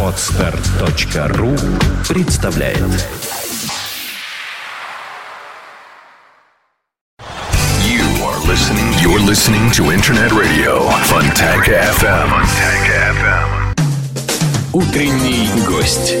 Отстар.ру представляет You are listening. You're listening to Internet Radio. Fontanka FM. Утренний гость.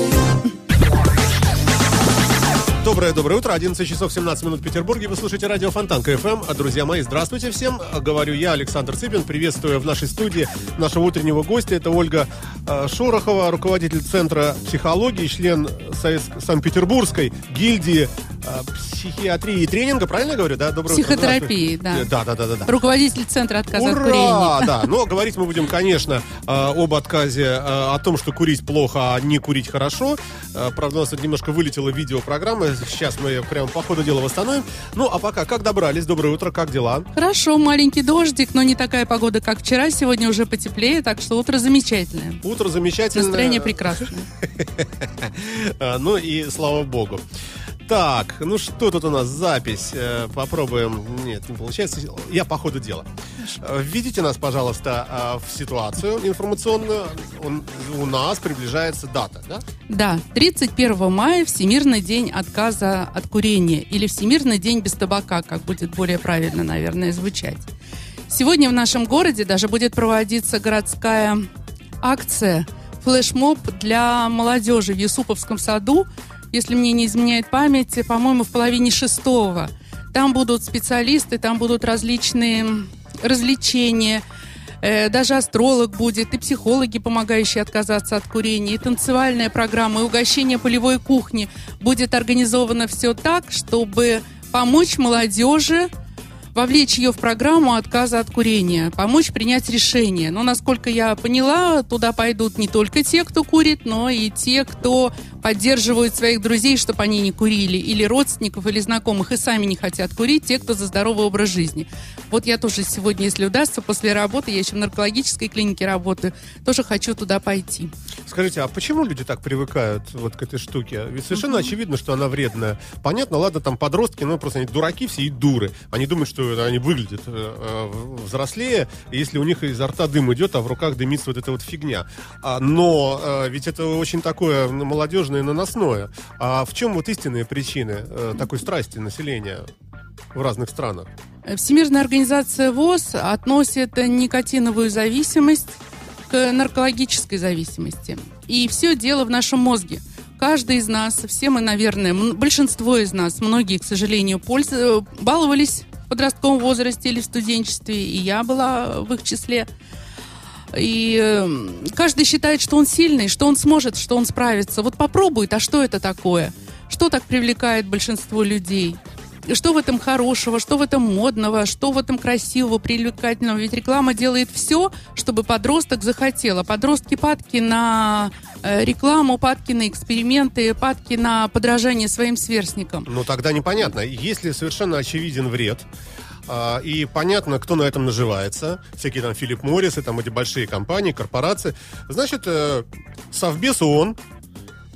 Доброе-доброе утро, 11 часов 17 минут в Петербурге. Вы слушаете радио Фонтанка ФМ. А, Друзья мои, здравствуйте всем. Говорю я, Александр Цыпин. Приветствую в нашей студии нашего утреннего гостя. Это Ольга э, Шорохова, руководитель Центра психологии, член Санкт-Петербургской гильдии э, психиатрии и тренинга. Правильно я говорю? Да? Доброе утро. Психотерапии, да. Здравствуйте. Да, да, да, да, да. Руководитель Центра отказа от Ура! курения. Да, но говорить мы будем, конечно, э, об отказе, э, о том, что курить плохо, а не курить хорошо. Э, Правда, у нас немножко вылетела видеопрограмма. Сейчас мы прямо по ходу дела восстановим. Ну, а пока, как добрались? Доброе утро, как дела? Хорошо, маленький дождик, но не такая погода, как вчера. Сегодня уже потеплее, так что утро замечательное. Утро замечательное. Настроение прекрасное. А, Ну и слава богу. Так, ну что тут у нас? Запись. Э, Попробуем. Нет, не получается. Я по ходу дела. Э, Введите нас, пожалуйста, э, в ситуацию информационную. Он- У нас приближается дата, да? Да, 31 мая Всемирный день отказа от курения или Всемирный день без табака, как будет более правильно, наверное, звучать. Сегодня в нашем городе даже будет проводиться городская акция флешмоб для молодежи в Юсуповском саду, если мне не изменяет память, по-моему, в половине шестого. Там будут специалисты, там будут различные развлечения, Э, даже астролог будет, и психологи, помогающие отказаться от курения, и танцевальная программа, и угощение полевой кухни. Будет организовано все так, чтобы помочь молодежи вовлечь ее в программу отказа от курения, помочь принять решение. Но, насколько я поняла, туда пойдут не только те, кто курит, но и те, кто поддерживают своих друзей, чтобы они не курили, или родственников, или знакомых, и сами не хотят курить, те, кто за здоровый образ жизни. Вот я тоже сегодня, если удастся, после работы, я еще в наркологической клинике работаю, тоже хочу туда пойти. Скажите, а почему люди так привыкают вот к этой штуке? Ведь совершенно очевидно, что она вредная. Понятно, ладно, там подростки, ну просто они дураки все и дуры. Они думают, что они выглядят э, э, взрослее, если у них изо рта дым идет, а в руках дымится вот эта вот фигня. А, но э, ведь это очень такое ну, молодежное и наносное. А в чем вот истинные причины э, такой страсти населения в разных странах? Всемирная организация ВОЗ относит никотиновую зависимость к наркологической зависимости. И все дело в нашем мозге. Каждый из нас, все мы, наверное, большинство из нас, многие, к сожалению, польз... э, баловались в подростковом возрасте или в студенчестве, и я была в их числе. И э, каждый считает, что он сильный, что он сможет, что он справится. Вот попробует, а что это такое? Что так привлекает большинство людей? Что в этом хорошего, что в этом модного, что в этом красивого, привлекательного? Ведь реклама делает все, чтобы подросток захотел. А подростки падки на э, рекламу, падки на эксперименты, падки на подражание своим сверстникам. Ну, тогда непонятно. Если совершенно очевиден вред, а, и понятно, кто на этом наживается, всякие там Филипп Моррис и там эти большие компании, корпорации, значит, э, Совбез ООН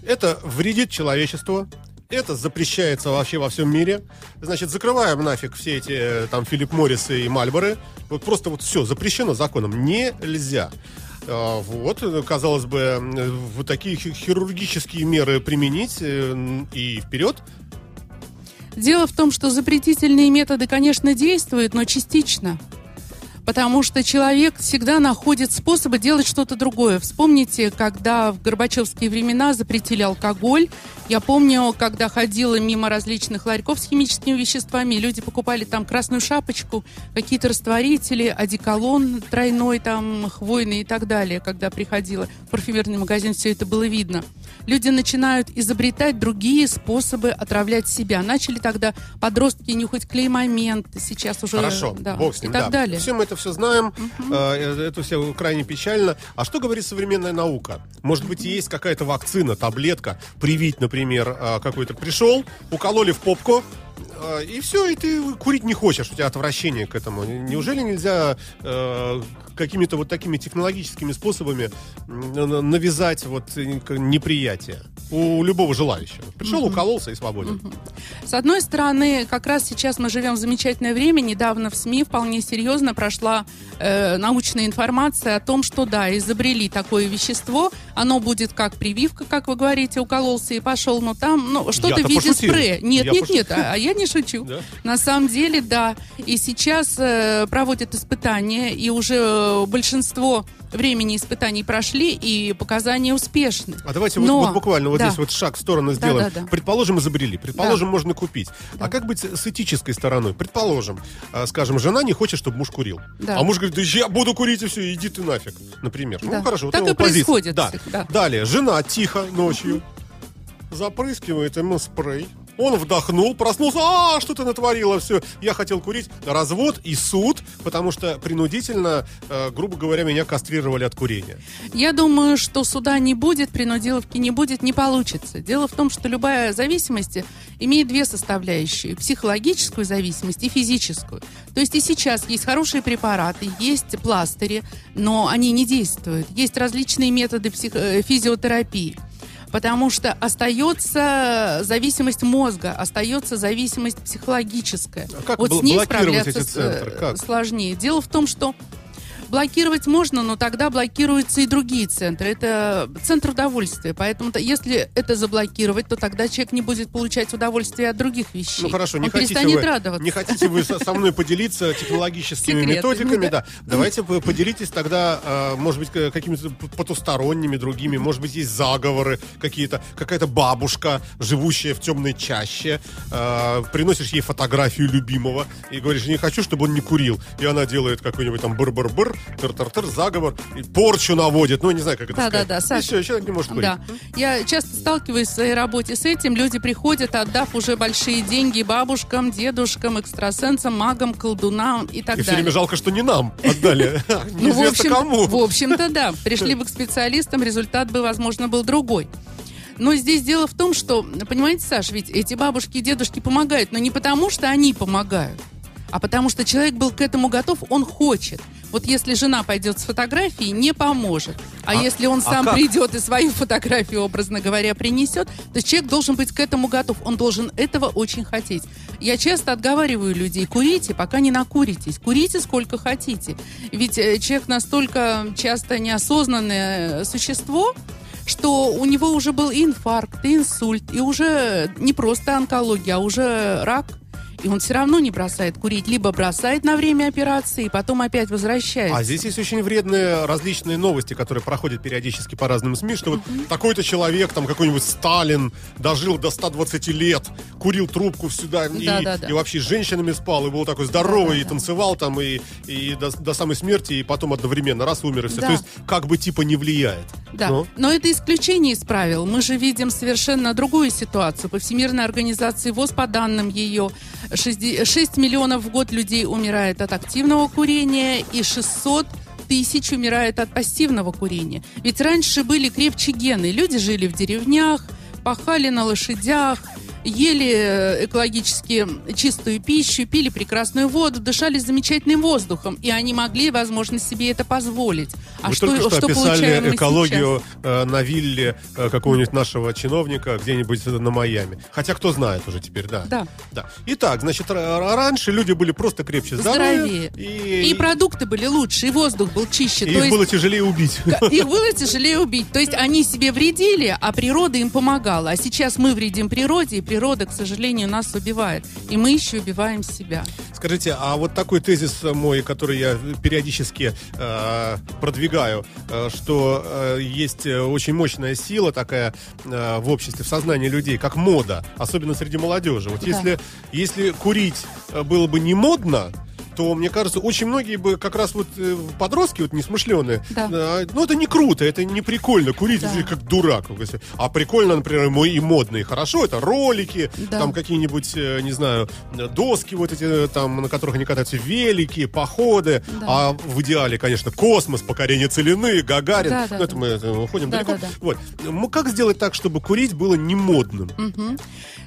это вредит человечеству, это запрещается вообще во всем мире. Значит, закрываем нафиг все эти э, там Филипп Моррисы и Мальборы. Вот просто вот все запрещено законом. Нельзя. А, Вот, э, казалось бы, вот такие хи- хирургические меры применить и вперед. Дело в том, что запретительные методы, конечно, действуют, но частично. Потому что человек всегда находит способы делать что-то другое. Вспомните, когда в Горбачевские времена запретили алкоголь. Я помню, когда ходила мимо различных ларьков с химическими веществами, люди покупали там красную шапочку, какие-то растворители, одеколон тройной, там, хвойный и так далее. Когда приходила в парфюмерный магазин, все это было видно. Люди начинают изобретать другие способы отравлять себя. Начали тогда подростки нюхать клей-момент, сейчас уже... Хорошо, да, бог с ним, и так да. далее. Все мы это все знаем, э, это все крайне печально. А что говорит современная наука? Может быть, есть какая-то вакцина, таблетка, привить, например, э, какой-то пришел, укололи в попку, и все, и ты курить не хочешь, у тебя отвращение к этому. Неужели нельзя э, какими-то вот такими технологическими способами навязать вот э, неприятие? У любого желающего. Пришел, укололся и свободен. С одной стороны, как раз сейчас мы живем в замечательное время. Недавно в СМИ вполне серьезно прошла э, научная информация о том, что да, изобрели такое вещество. Оно будет как прививка, как вы говорите, укололся и пошел, но там ну, что-то в виде пошутил. спрея. Нет, Я нет, пошутил. нет, а, а я не шучу. Да? На самом деле, да. И сейчас э, проводят испытания, и уже э, большинство времени испытаний прошли, и показания успешны. А давайте вот- Но- вот, буквально вот да. здесь вот шаг в сторону сделаем. да, да. Предположим, изобрели, предположим, можно купить. А как быть с этической стороной? Предположим, а, скажем, жена не хочет, чтобы муж курил. Да. А муж говорит, да я буду курить и все, иди ты нафиг, например. Да. Ну хорошо, вот Так и позиция. происходит Да. всегда. Далее, жена тихо ночью запрыскивает ему спрей. Он вдохнул, проснулся, а, что ты натворила, все, я хотел курить. Развод и суд, потому что принудительно, э, грубо говоря, меня кастрировали от курения. Я думаю, что суда не будет, принудиловки не будет, не получится. Дело в том, что любая зависимость имеет две составляющие. Психологическую зависимость и физическую. То есть и сейчас есть хорошие препараты, есть пластыри, но они не действуют. Есть различные методы псих- э, физиотерапии. Потому что остается зависимость мозга, остается зависимость психологическая. А как вот бл- с ней справляться эти э, центры? Как? сложнее. Дело в том, что Блокировать можно, но тогда блокируются и другие центры. Это центр удовольствия. Поэтому то- если это заблокировать, то тогда человек не будет получать удовольствие от других вещей. Ну хорошо, не Он хотите, перестанет вы, радоваться. не хотите вы со, мной поделиться технологическими методиками, да. да. Давайте поделитесь тогда, э, может быть, какими-то потусторонними другими, может быть, есть заговоры какие-то, какая-то бабушка, живущая в темной чаще, э, приносишь ей фотографию любимого и говоришь, не хочу, чтобы он не курил. И она делает какой-нибудь там быр-быр-быр, тыр-тыр-тыр, заговор, и порчу наводит, ну, не знаю, как это Да, сказать. да, И Саша. все, человек не может курить. Да. Я часто сталкиваюсь в своей работе с этим. Люди приходят, отдав уже большие деньги бабушкам, дедушкам, экстрасенсам, магам, колдунам и так И все далее. время жалко, что не нам отдали. Ну, в Неизвестно общем, кому. в общем-то, да. Пришли бы к специалистам, результат бы, возможно, был другой. Но здесь дело в том, что, понимаете, Саш, ведь эти бабушки и дедушки помогают, но не потому, что они помогают, а потому что человек был к этому готов, он хочет. Вот если жена пойдет с фотографией, не поможет. А, А- если он а сам как? придет и свою фотографию, образно говоря, принесет, то человек должен быть к этому готов. Он должен этого очень хотеть. Я часто отговариваю людей, курите, пока не накуритесь. Курите сколько хотите. Ведь э, человек настолько часто неосознанное существо, что у него уже был и инфаркт, и инсульт, и уже не просто онкология, а уже рак. И он все равно не бросает курить. Либо бросает на время операции, и потом опять возвращается. А здесь есть очень вредные различные новости, которые проходят периодически по разным СМИ, что вот такой-то человек, там какой-нибудь Сталин, дожил до 120 лет, курил трубку сюда и, Да, да, да. и вообще с женщинами спал, и был такой здоровый, Да, да, и танцевал там, и, и до, до самой смерти, и потом одновременно раз умер, и все. Да. То есть как бы типа не влияет. Да, Ну? но это исключение из правил. Мы же видим совершенно другую ситуацию. По Всемирной организации ВОЗ, по данным ее, 6, миллионов в год людей умирает от активного курения и 600 тысяч умирает от пассивного курения. Ведь раньше были крепче гены. Люди жили в деревнях, пахали на лошадях, ели э, экологически чистую пищу, пили прекрасную воду, дышали замечательным воздухом. И они могли, возможно, себе это позволить. А Вы что, только что, что описали экологию э, на вилле э, какого-нибудь нашего чиновника где-нибудь на Майами. Хотя кто знает уже теперь, да. Да. да. Итак, значит, раньше люди были просто крепче, здоровее. Здоровее. И, И продукты были лучше, и воздух был чище. и То их есть было тяжелее убить. их было тяжелее убить. То есть они себе вредили, а природа им помогала. А сейчас мы вредим природе, и природа, к сожалению, нас убивает. И мы еще убиваем себя. Скажите, а вот такой тезис мой, который я периодически э, продвигаю, э, что э, есть э, очень мощная сила такая э, в обществе, в сознании людей, как мода, особенно среди молодежи. Вот Да. если, если курить э, было бы не модно, то, мне кажется, очень многие бы как раз вот э, подростки вот несмышленые, Да. э, ну это не круто, это не прикольно, курить Да. как дурак. А прикольно, например, и модно, и хорошо, это ролики, Да. там какие-нибудь, э, не знаю, доски вот эти, там, на которых они катаются, велики, походы, Да. а в идеале, конечно, космос, покорение целины, Гагарин, Да, да, ну это да. мы э, уходим Да, далеко. да, да. Вот. Ну, как сделать так, чтобы курить было не модным? Мгм.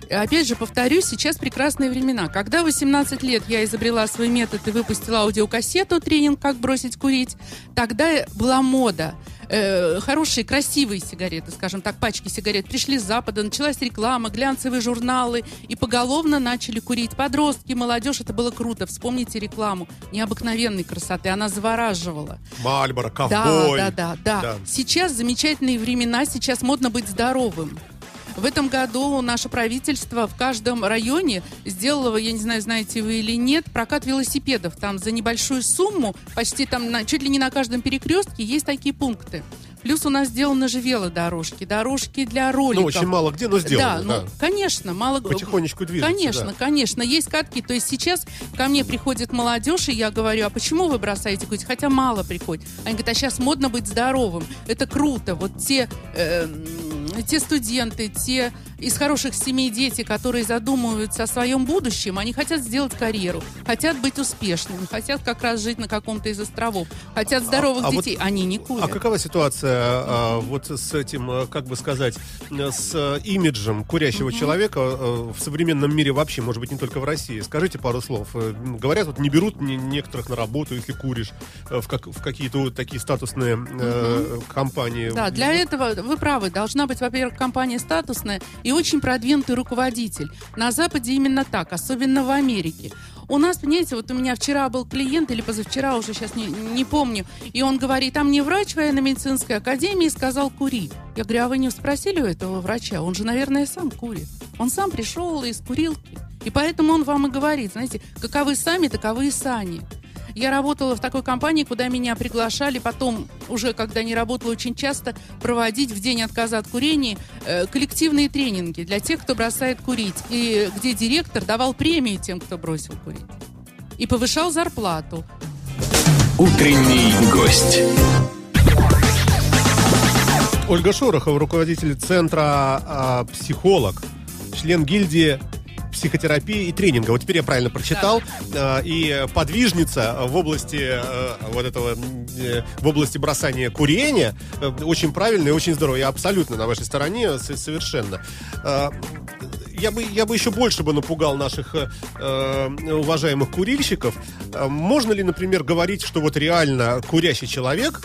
Опять же, повторюсь, сейчас прекрасные времена. Когда в 18 лет я изобрела свой метод и выпустила аудиокассету «Тренинг. Как бросить курить», тогда была мода. э, хорошие, красивые сигареты, скажем так, пачки сигарет, пришли с Запада, началась реклама, глянцевые журналы, и поголовно начали курить. Подростки, молодежь, это было круто. Вспомните рекламу необыкновенной красоты, она завораживала. Мальборо, ковбой. Да, да, да, да, Да. Сейчас замечательные времена, сейчас модно быть здоровым. В этом году наше правительство в каждом районе сделало, я не знаю, знаете вы или нет, прокат велосипедов. Там за небольшую сумму, почти там на, чуть ли не на каждом перекрестке есть такие пункты. Плюс у нас сделаны же велодорожки, дорожки для роликов. Ну, очень мало где, но сделано. Да, ну, конечно, мало... Потихонечку движется, Конечно, да. конечно, есть катки. То есть сейчас ко мне приходит молодежь, и я говорю, а почему вы бросаете курить? Хотя мало приходит. Они говорят, а сейчас модно быть здоровым. Это круто. Вот те, э, те студенты, те из хороших семей дети, которые задумываются о своем будущем, они хотят сделать карьеру, хотят быть успешными, хотят как раз жить на каком-то из островов, хотят здоровых а вот- детей. они не курят. А какова ситуация а, вот с этим, а, как бы сказать, а, с а, имиджем курящего человека а, в современном мире вообще, может быть, не только в России? Скажите пару слов. Э, Говорят, вот не берут не- некоторых на работу, если куришь э, в, как- в какие-то вот такие статусные э, компании. Да, для этого вы правы. Должна быть, во-первых, компания статусная и очень продвинутый руководитель. На Западе именно так, особенно в Америке. У нас, понимаете, вот у меня вчера был клиент, или позавчера, уже сейчас не, не помню, и он говорит, а мне врач военно-медицинской академии сказал кури. Я говорю, а вы не спросили у этого врача? Он же, наверное, сам курит. Он сам пришел из курилки. И поэтому он вам и говорит, знаете, каковы сами, таковы и сани. Я работала в такой компании, куда меня приглашали потом, уже когда не работала очень часто, проводить в день отказа от курения э, коллективные тренинги для тех, кто бросает курить. И где директор давал премии тем, кто бросил курить. И повышал зарплату. Утренний гость. Ольга Шорохова, руководитель центра а, «Психолог», член гильдии психотерапии и тренинга. Вот теперь я правильно прочитал. А, и подвижница в области э, вот этого э, в области бросания курения э, очень правильно и очень здорово. Я абсолютно на вашей стороне совершенно. А, я бы, я бы еще больше бы напугал наших э, уважаемых курильщиков. А Можно ли, например, говорить, что вот реально курящий человек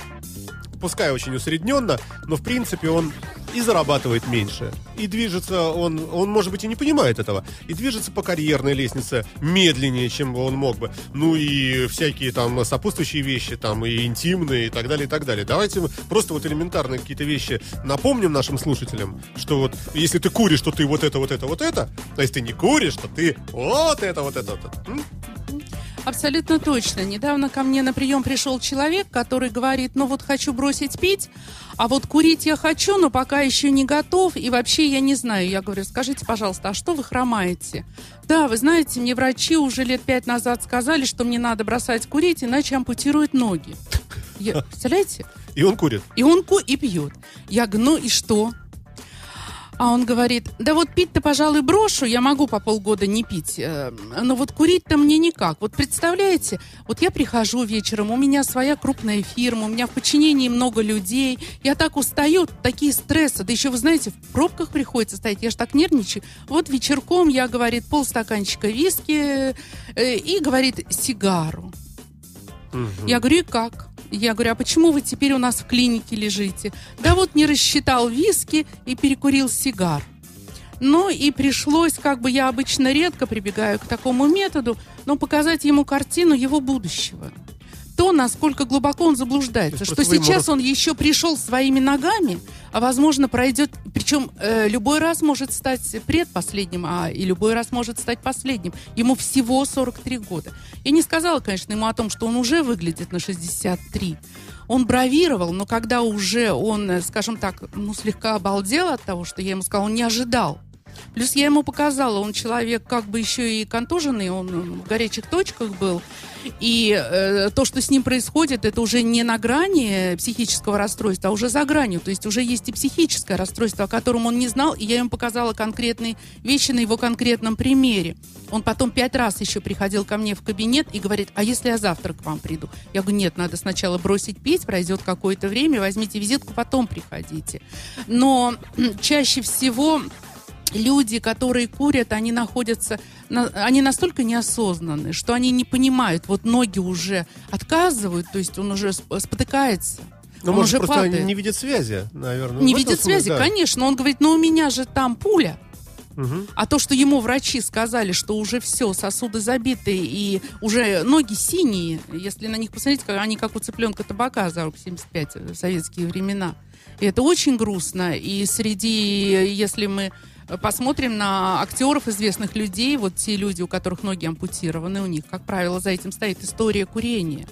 пускай очень усредненно, но в принципе он и зарабатывает меньше. И движется он, он может быть и не понимает этого, и движется по карьерной лестнице медленнее, чем он мог бы. Ну и всякие там сопутствующие вещи, там и интимные, и так далее, и так далее. Давайте просто вот элементарные какие-то вещи напомним нашим слушателям, что вот если ты куришь, то ты вот это, вот это, вот это, а если ты не куришь, то ты вот это, вот это, вот это. Абсолютно точно. Недавно ко мне на прием пришел человек, который говорит, ну вот хочу бросить пить, а вот курить я хочу, но пока еще не готов, и вообще я не знаю. Я говорю, скажите, пожалуйста, а что вы хромаете? Да, вы знаете, мне врачи уже лет пять назад сказали, что мне надо бросать курить, иначе ампутируют ноги. Я- представляете? И он курит. И он ку и пьет. Я говорю, ну и что? А он говорит, да вот пить-то, пожалуй, брошу, я могу по полгода не пить, э, но вот курить-то мне никак. Вот представляете, вот я прихожу вечером, у меня своя крупная фирма, у меня в подчинении много людей, я так устаю, такие стрессы, да еще, вы знаете, в пробках приходится стоять, я ж так нервничаю. Вот вечерком я, говорит, полстаканчика виски э, и, говорит, сигару. Я говорю, и как? Я говорю, а почему вы теперь у нас в клинике лежите? Да вот не рассчитал виски и перекурил сигар. Ну и пришлось, как бы я обычно редко прибегаю к такому методу, но показать ему картину его будущего. То, насколько глубоко он заблуждается, что сейчас он еще пришел своими ногами, а возможно пройдет, причем э, любой раз может стать предпоследним, а и любой раз может стать последним. Ему всего 43 года. Я не сказала, конечно, ему о том, что он уже выглядит на 63. Он бравировал, но когда уже он, э, скажем так, ну, слегка обалдел от того, что я ему сказала, он не ожидал. Плюс я ему показала, он человек как бы еще и контуженный, он в горячих точках был. И э, то, что с ним происходит, это уже не на грани психического расстройства, а уже за гранью. То есть уже есть и психическое расстройство, о котором он не знал, и я ему показала конкретные вещи на его конкретном примере. Он потом пять раз еще приходил ко мне в кабинет и говорит, а если я завтра к вам приду? Я говорю, нет, надо сначала бросить пить, пройдет какое-то время, возьмите визитку, потом приходите. Но чаще всего люди, которые курят, они находятся, на- они настолько неосознанны, что они не понимают, вот ноги уже отказывают, то есть он уже сп- спотыкается. Ну, Он может, уже просто падает. не видит связи, наверное. Не видит смысле, связи, да. конечно. Он говорит, ну у меня же там пуля. Мгм. А то, что ему врачи сказали, что уже все, сосуды забиты и уже ноги синие, если на них посмотреть, они как у цыпленка табака за 75 в советские времена. И это очень грустно. И среди, если мы посмотрим на актеров, известных людей, вот те люди, у которых ноги ампутированы, у них, как правило, за этим стоит история курения.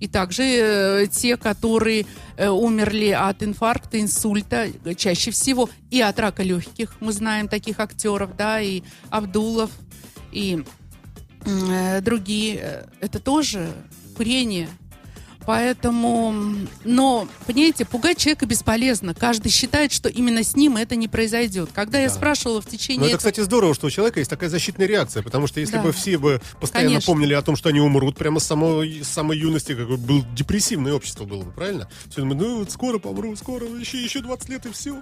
И также э, те, которые э, умерли от инфаркта, инсульта, чаще всего, и от рака легких. Мы знаем таких актеров, да, и Абдулов, и э, другие. Это тоже курение. Поэтому, но, понимаете, пугать человека бесполезно. Каждый считает, что именно с ним это не произойдет. Когда я Да. спрашивала в течение Но это, этого- кстати, здорово, что у человека есть такая защитная реакция, потому что если Да. бы все бы постоянно Конечно. помнили о том, что они умрут прямо с самой, с самой юности, как бы был депрессивное общество было бы, правильно? Все думают, ну вот скоро помру, скоро, еще, еще 20 лет и все.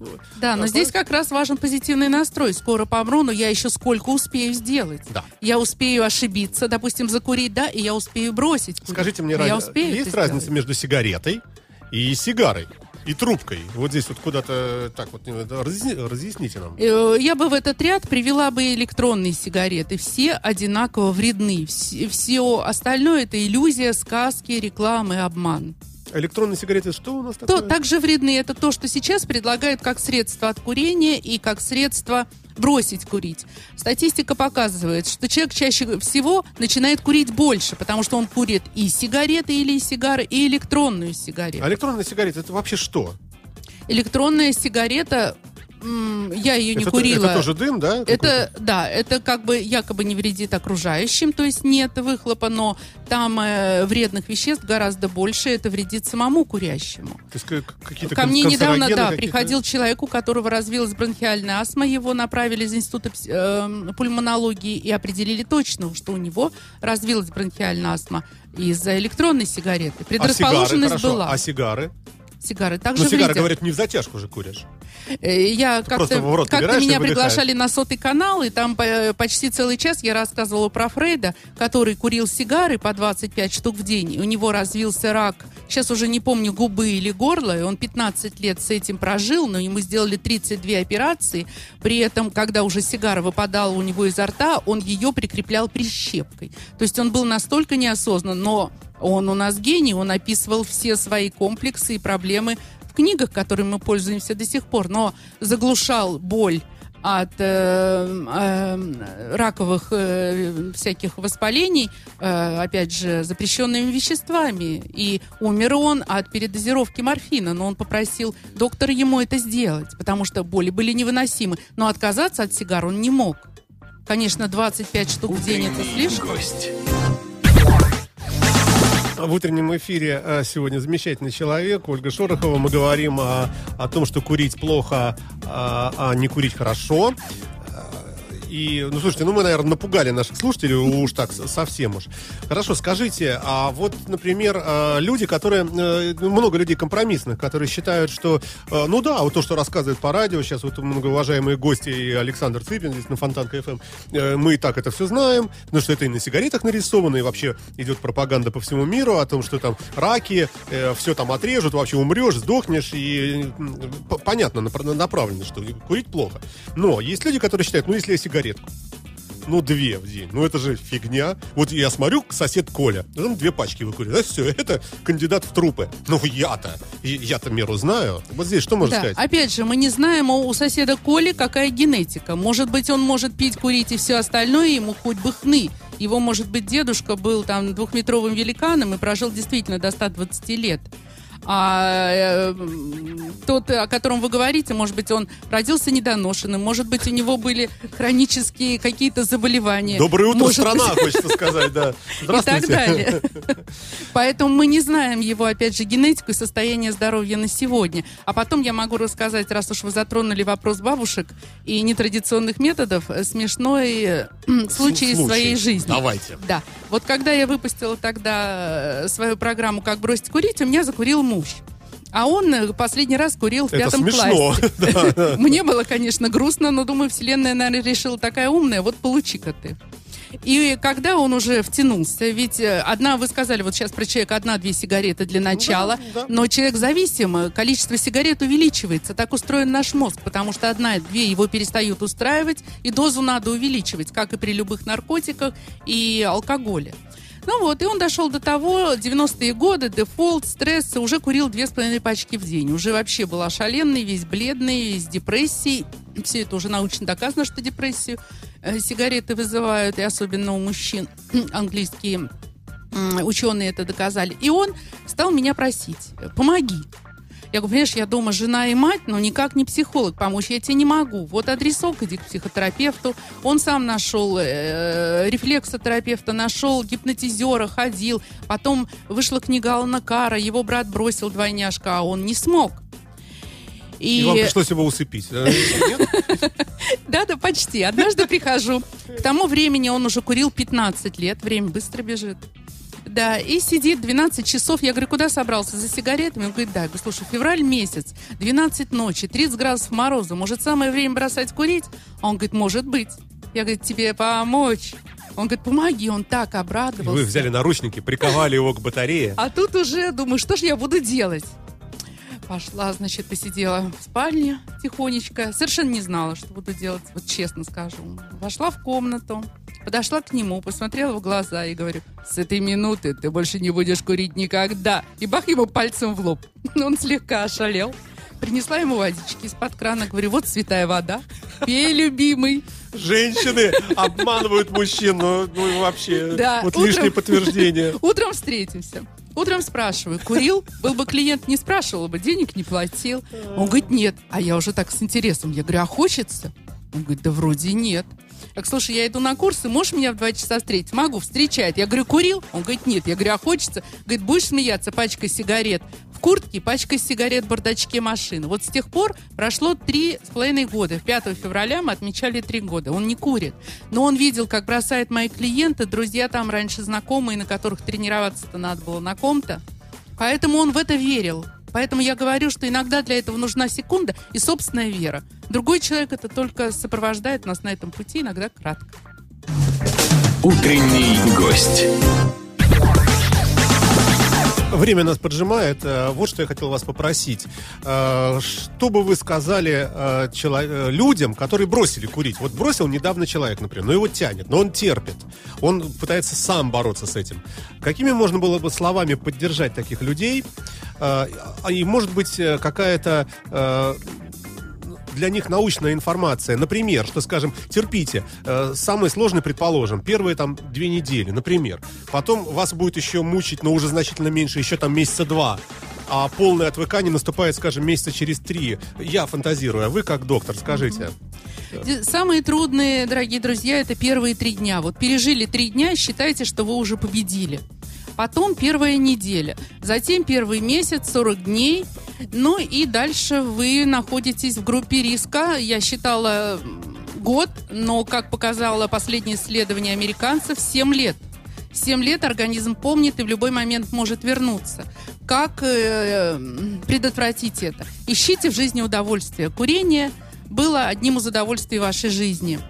Вот. Да, но А здесь как раз важен позитивный настрой. Скоро помру, но я еще сколько успею сделать. Да. Я успею ошибиться, допустим, закурить, да, и я успею бросить. курить. Скажите мне, Но я Раня, успею есть разница сделать. между сигаретой и сигарой? И трубкой. Вот здесь вот куда-то так вот э, разъясни- разъясните нам. Э, Я бы в этот ряд привела бы электронные сигареты. Все одинаково вредны. Все остальное это иллюзия, сказки, рекламы, обман. Электронные сигареты, что у нас То, такое? также вредны это то, что сейчас предлагают как средство от курения и как средство бросить курить. Статистика показывает, что человек чаще всего начинает курить больше, потому что он курит и сигареты или сигары, и электронную сигарету. А электронные сигареты это вообще что? Электронная сигарета, я ее не это, курила. это тоже дым, да? Это, да, это как бы якобы не вредит окружающим, то есть нет выхлопа, но там э, вредных веществ гораздо больше, это вредит самому курящему. То есть как- какие-то Ко мне недавно, да, приходил человек, у которого развилась бронхиальная астма, его направили из института э, пульмонологии и определили точно, что у него развилась бронхиальная астма из-за электронной сигареты. А сигары, Предрасположенность хорошо. была. А сигары? Сигары также Ну, сигары, говорят, не в затяжку же куришь. Э, Я как-то, и меня приглашали на сотый канал, и там э, почти целый час я рассказывала про Фрейда, который курил сигары по 25 штук в день. У него развился рак, сейчас уже не помню, губы или горла, и он 15 лет с этим прожил, но ему сделали 32 операции. При этом, когда уже сигара выпадала у него изо рта, он ее прикреплял прищепкой. То есть он был настолько неосознан, но он у нас гений, он описывал все свои комплексы и проблемы в книгах, которыми мы пользуемся до сих пор, но заглушал боль от э, э, раковых э, всяких воспалений, э, опять же, запрещенными веществами. И умер он от передозировки морфина, но он попросил доктора ему это сделать, потому что боли были невыносимы. Но отказаться от сигар он не мог. Конечно, 25 штук в день это слишком. гость. В утреннем эфире э, сегодня замечательный человек, Ольга Шорохова. Мы говорим о, о том, что курить плохо, а, а не курить хорошо. И, ну, слушайте, ну, мы, наверное, напугали наших слушателей уж так совсем уж. Хорошо, скажите, а вот, например, э, люди, которые, э, ну, много людей компромиссных, которые считают, что, э, ну да, вот то, что рассказывают по радио, сейчас вот многоуважаемые гости и Александр Цыпин здесь на Фонтанка ФМ, э, мы и так это все знаем, потому что это и на сигаретах нарисовано, и вообще идет пропаганда по всему миру о том, что там раки, все там отрежут, вообще умрешь, сдохнешь, и понятно, напра- направлено, что курить плохо. Но есть люди, которые считают, ну, если я сигаретку, ну, две в день. Ну, это же фигня. Вот я смотрю, сосед Коля, там две пачки выкурил. все, это кандидат в трупы. Ну, я-то, я-то меру знаю. Вот здесь что можно Да, сказать? опять же, мы не знаем у у соседа Коли какая генетика. Может быть, он может пить, курить и все остальное, ему хоть бы хны. Его, может быть, дедушка был там двухметровым великаном и прожил действительно до 120 лет. А э, тот, о котором вы говорите, может быть, он родился недоношенным, может быть, у него были хронические какие-то заболевания. Доброе утро, Может страна, быть, хочется сказать, да. и так далее. Поэтому мы не знаем его, опять же, генетику и состояние здоровья на сегодня. А потом я могу рассказать, раз уж вы затронули вопрос бабушек и нетрадиционных методов, э, смешной э, случай из своей жизни. Давайте. Да. Вот когда я выпустила тогда э, свою программу «Как бросить курить», у меня закурил муж. А он э, последний раз курил в Это пятом смешно. классе. Мне было, конечно, грустно, но думаю, вселенная, наверное, решила такая умная, вот получи-ка ты. И когда он уже втянулся, ведь э, одна, вы сказали, вот сейчас про человека одна-две сигареты для начала, да, да. но человек зависим, э, количество сигарет увеличивается. Так устроен наш мозг, потому что одна-две его перестают устраивать, и дозу надо увеличивать, как и при любых наркотиках и алкоголе. Ну вот, и он дошел до того, 90-е годы, дефолт, стресс, уже курил две с половиной пачки в день. Уже вообще был ошаленный, весь бледный, весь депрессии. Все это уже научно доказано, что депрессию э, сигареты вызывают, и особенно у мужчин английские ученые это доказали. И он стал меня просить, помоги. Я говорю, понимаешь, я дома жена и мать, но никак не психолог, помочь я тебе не могу. Вот адресок, иди к психотерапевту. Он сам нашел э, рефлексотерапевта, нашел гипнотизера, ходил. Потом вышла книга Алана Кара, его брат бросил двойняшка, а он не смог. И вам пришлось его усыпить. э? Да, да, почти. Однажды прихожу. К тому времени он уже курил 15 лет. Время быстро бежит. Да, и сидит 12 часов. Я говорю, куда собрался? За сигаретами? Он говорит, да. Я говорю, слушай, февраль месяц, 12 ночи, 30 градусов мороза. Может, самое время бросать курить? А он говорит, может быть. Я говорю, тебе помочь. Он говорит, помоги. Он так И обрадовался. Вы взяли наручники, приковали его к батарее. А тут уже думаю, что же я буду делать? Пошла, значит, посидела в спальне тихонечко. Совершенно не знала, что буду делать, вот честно скажу. Вошла в комнату, подошла к нему, посмотрела в глаза и говорю, с этой минуты ты больше не будешь курить никогда. И бах ему пальцем в лоб. Он слегка ошалел. Принесла ему водички из-под крана. Говорю, вот святая вода. Пей, любимый. Женщины обманывают мужчин, ну, ну, вообще. Да, вот утром- лишнее подтверждение. Утром встретимся. Утром спрашиваю, курил? Был бы клиент, не спрашивал бы, денег не платил. Он говорит, нет. А я уже так с интересом. Я говорю, а хочется? Он говорит, да вроде нет. Так, слушай, я иду на курсы, можешь меня в два часа встретить? Могу, встречает. Я говорю, курил? Он говорит, нет. Я говорю, а хочется? Говорит, будешь смеяться, пачка сигарет в куртке, пачка сигарет в бардачке машины. Вот с тех пор прошло три с половиной года. 5 февраля мы отмечали три года. Он не курит. Но он видел, как бросают мои клиенты, друзья там раньше знакомые, на которых тренироваться-то надо было на ком-то. Поэтому он в это верил. Поэтому я говорю, что иногда для этого нужна секунда и собственная вера. Другой человек это только сопровождает нас на этом пути, иногда кратко. Утренний гость. Время нас поджимает. Э, Вот что я хотел вас попросить. Э, Что бы вы сказали э, людям, которые бросили курить? Вот бросил недавно человек, например, но его тянет, но он терпит. Он пытается сам бороться с этим. Какими можно было бы словами поддержать таких людей? А И, может быть, какая-то для них научная информация. Например, что, скажем, терпите. Э, самый сложный, предположим, первые там две недели, например. Потом вас будет еще мучить, но уже значительно меньше, еще там месяца два. А полное отвыкание наступает, скажем, месяца через три. Я фантазирую, а вы как доктор, скажите. Самые трудные, дорогие друзья, это первые три дня. Вот пережили три дня, считайте, что вы уже победили. Потом первая неделя. Затем первый месяц, 40 дней. Ну и дальше вы находитесь в группе риска. Я считала год, но, как показало последнее исследование американцев, 7 лет. 7 лет организм помнит и в любой момент может вернуться. Как э, предотвратить это? Ищите в жизни удовольствие. Курение было одним из удовольствий вашей жизни.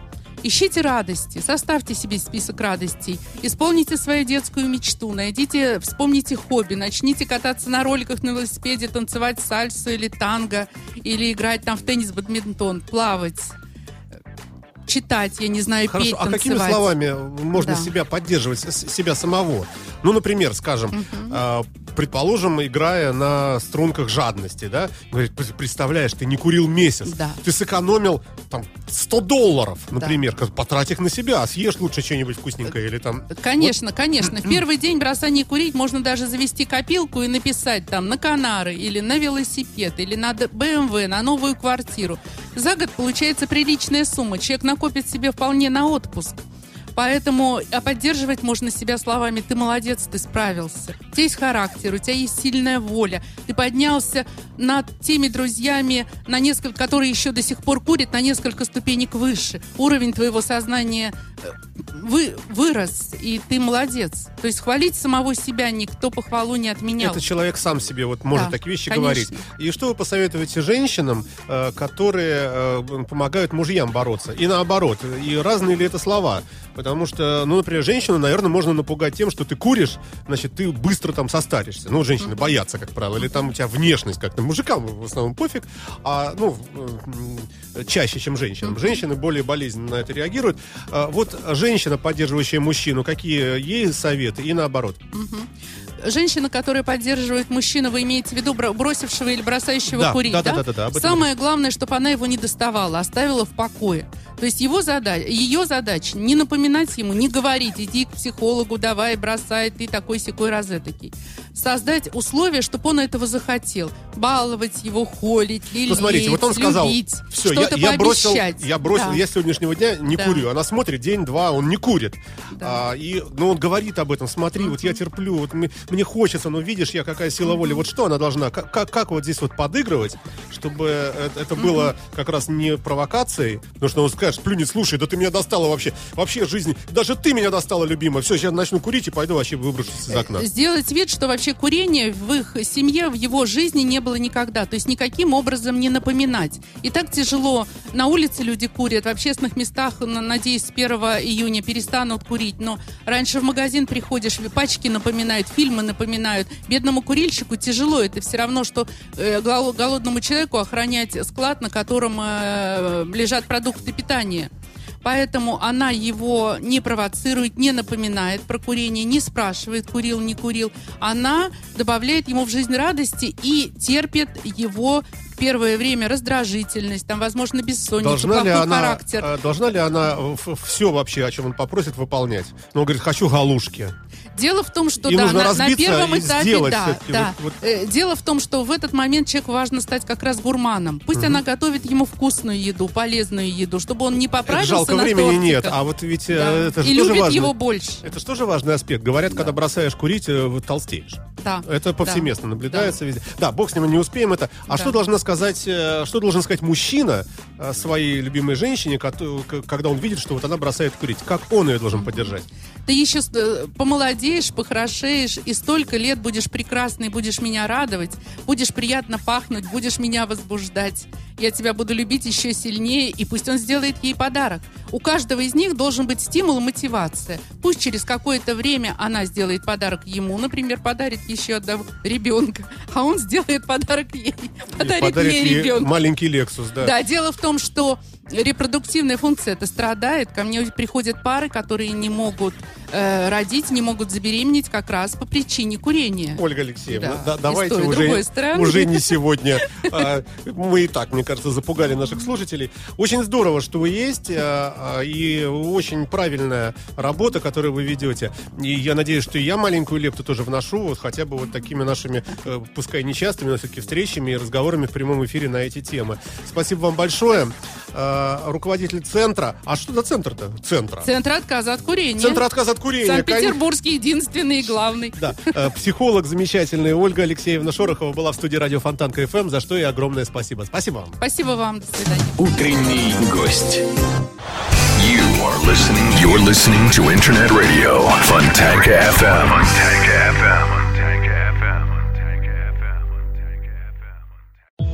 Ищите радости, составьте себе список радостей, исполните свою детскую мечту, найдите, вспомните хобби, начните кататься на роликах на велосипеде, танцевать сальсу или танго, или играть там в теннис, бадминтон, плавать, читать, я не знаю, петь, Хорошо, а какими танцевать. словами можно Да. себя поддерживать, себя самого? Ну, например, скажем, э, предположим, играя на струнках жадности, да, говорит, «П- представляешь, ты не курил месяц, Да. ты сэкономил там 100 долларов, например, потрать их на себя, съешь лучше что-нибудь вкусненькое или там... Конечно, конечно. В первый день бросания курить можно даже завести копилку и написать там на Канары или на велосипед или на БМВ, на новую квартиру. За год получается приличная сумма. Человек накопит себе вполне на отпуск. Поэтому а поддерживать можно себя словами «ты молодец, ты справился». У тебя есть характер, у тебя есть сильная воля. Ты поднялся над теми друзьями, на несколько, которые еще до сих пор курят, на несколько ступенек выше. Уровень твоего сознания э, вы, вырос, и ты молодец. То есть хвалить самого себя никто похвалу не отменял. Это человек сам себе вот может Да, такие вещи конечно. говорить. И что вы посоветуете женщинам, э, которые э, помогают мужьям бороться? И наоборот, и разные ли это слова? Потому что, ну, например, женщину, наверное, можно напугать тем, что ты куришь, значит, ты быстро там состаришься. Ну, женщины боятся, как правило, или там у тебя внешность как-то. Мужикам в основном пофиг, а, ну, э, чаще, чем женщинам. Женщины более болезненно на это реагируют. А, вот женщина, поддерживающая мужчину, какие ей советы и наоборот? женщина, которая поддерживает мужчину, вы имеете в виду бросившего или бросающего Да, курить, да, да? да, да, да, об этом Самое главное, чтобы она его не доставала, оставила в покое. То есть его задача, ее задача не напоминать ему, не говорить, иди к психологу, давай, бросай, ты такой секой розетокий. Создать условия, чтобы он этого захотел. Баловать его, холить, лелеять, Ну, смотрите, вот он сказал, любить, все, я, что-то я бросил, пообещать. я бросил, Да. я с сегодняшнего дня не Да. курю. Она смотрит день-два, он не курит. Да. А, и, ну, он говорит об этом, смотри, вот я терплю, вот мне, мне хочется, но видишь, я какая сила воли. Вот что она должна, как, как, как вот здесь вот подыгрывать, чтобы это, это было как раз не провокацией, потому что он скажет, плюнет, слушай, да ты меня достала вообще, вообще жизнь, даже ты меня достала, любимая, все, сейчас начну курить и пойду вообще выброшусь из окна. Сделать вид, что вообще курение в их семье, в его жизни не было никогда. То есть никаким образом не напоминать. И так тяжело. На улице люди курят, в общественных местах, на- надеюсь, с 1 июня перестанут курить. Но раньше в магазин приходишь, пачки напоминают, фильмы напоминают. Бедному курильщику тяжело. Это все равно, что э, гол- голодному человеку охранять склад, на котором э, лежат продукты питания. Поэтому она его не провоцирует, не напоминает про курение, не спрашивает, курил, не курил. Она добавляет ему в жизнь радости и терпит его первое время раздражительность, там, возможно, бессонницу, Должна плохой ли, она, характер. э, должна ли она все вообще, о чем он попросит, выполнять? Ну, он говорит, хочу галушки. Дело в том, что И да, на, на первом этапе, да, да. вот- вот. Э, Дело в том, что в этот момент человеку важно стать как раз гурманом. Пусть она готовит ему вкусную еду, полезную еду, чтобы он не Это поправился жалко на времени нет, тортиках. а вот ведь э, Да. это же И тоже любит важно. его больше. Это же тоже важный аспект. Говорят, когда бросаешь курить, э, толстеешь. Да. Это повсеместно Да. наблюдается везде. Да, бог с ним, не успеем это. А Да. что должна сказать, э, что должен сказать мужчина э, своей любимой женщине, когда он видит, что вот она бросает курить? Как он ее должен поддержать? Ты еще э, помолодеешь, похорошеешь, и столько лет будешь прекрасной, будешь меня радовать, будешь приятно пахнуть, будешь меня возбуждать. Я тебя буду любить еще сильнее, и пусть он сделает ей подарок. У каждого из них должен быть стимул и мотивация. Пусть через какое-то время она сделает подарок ему, например, подарит еще одного ребенка, а он сделает подарок ей, подарит, Подарит ей ей ребенка. маленький Лексус, да. Да, дело в том, что репродуктивная функция это страдает. Ко мне приходят пары, которые не могут э, родить, не могут забеременеть как раз по причине курения. Ольга Алексеевна, Да. да, давайте той, уже, уже не сегодня. А, Мы и так, мне кажется, запугали наших слушателей. Очень здорово, что вы есть, а, а, и очень правильная работа, которую вы ведете. И я надеюсь, что и я маленькую лепту тоже вношу, вот хотя бы вот такими нашими, э, пускай нечастыми, но все-таки встречами и разговорами в прямом эфире на эти темы. Спасибо вам большое. А, Руководитель центра. А что за центр-то? Центра. Центр отказа от курения. Центр отказа от курения. конечно. Санкт-Петербургский единственный и главный. Да, э, психолог замечательный Ольга Алексеевна Шорохова была в студии радио Фонтанка ФМ, за что и огромное спасибо. Спасибо вам. Спасибо вам. До свидания. Утренний гость. You are listening. You're listening to Internet Radio Fontanka FM. Fontanka FM.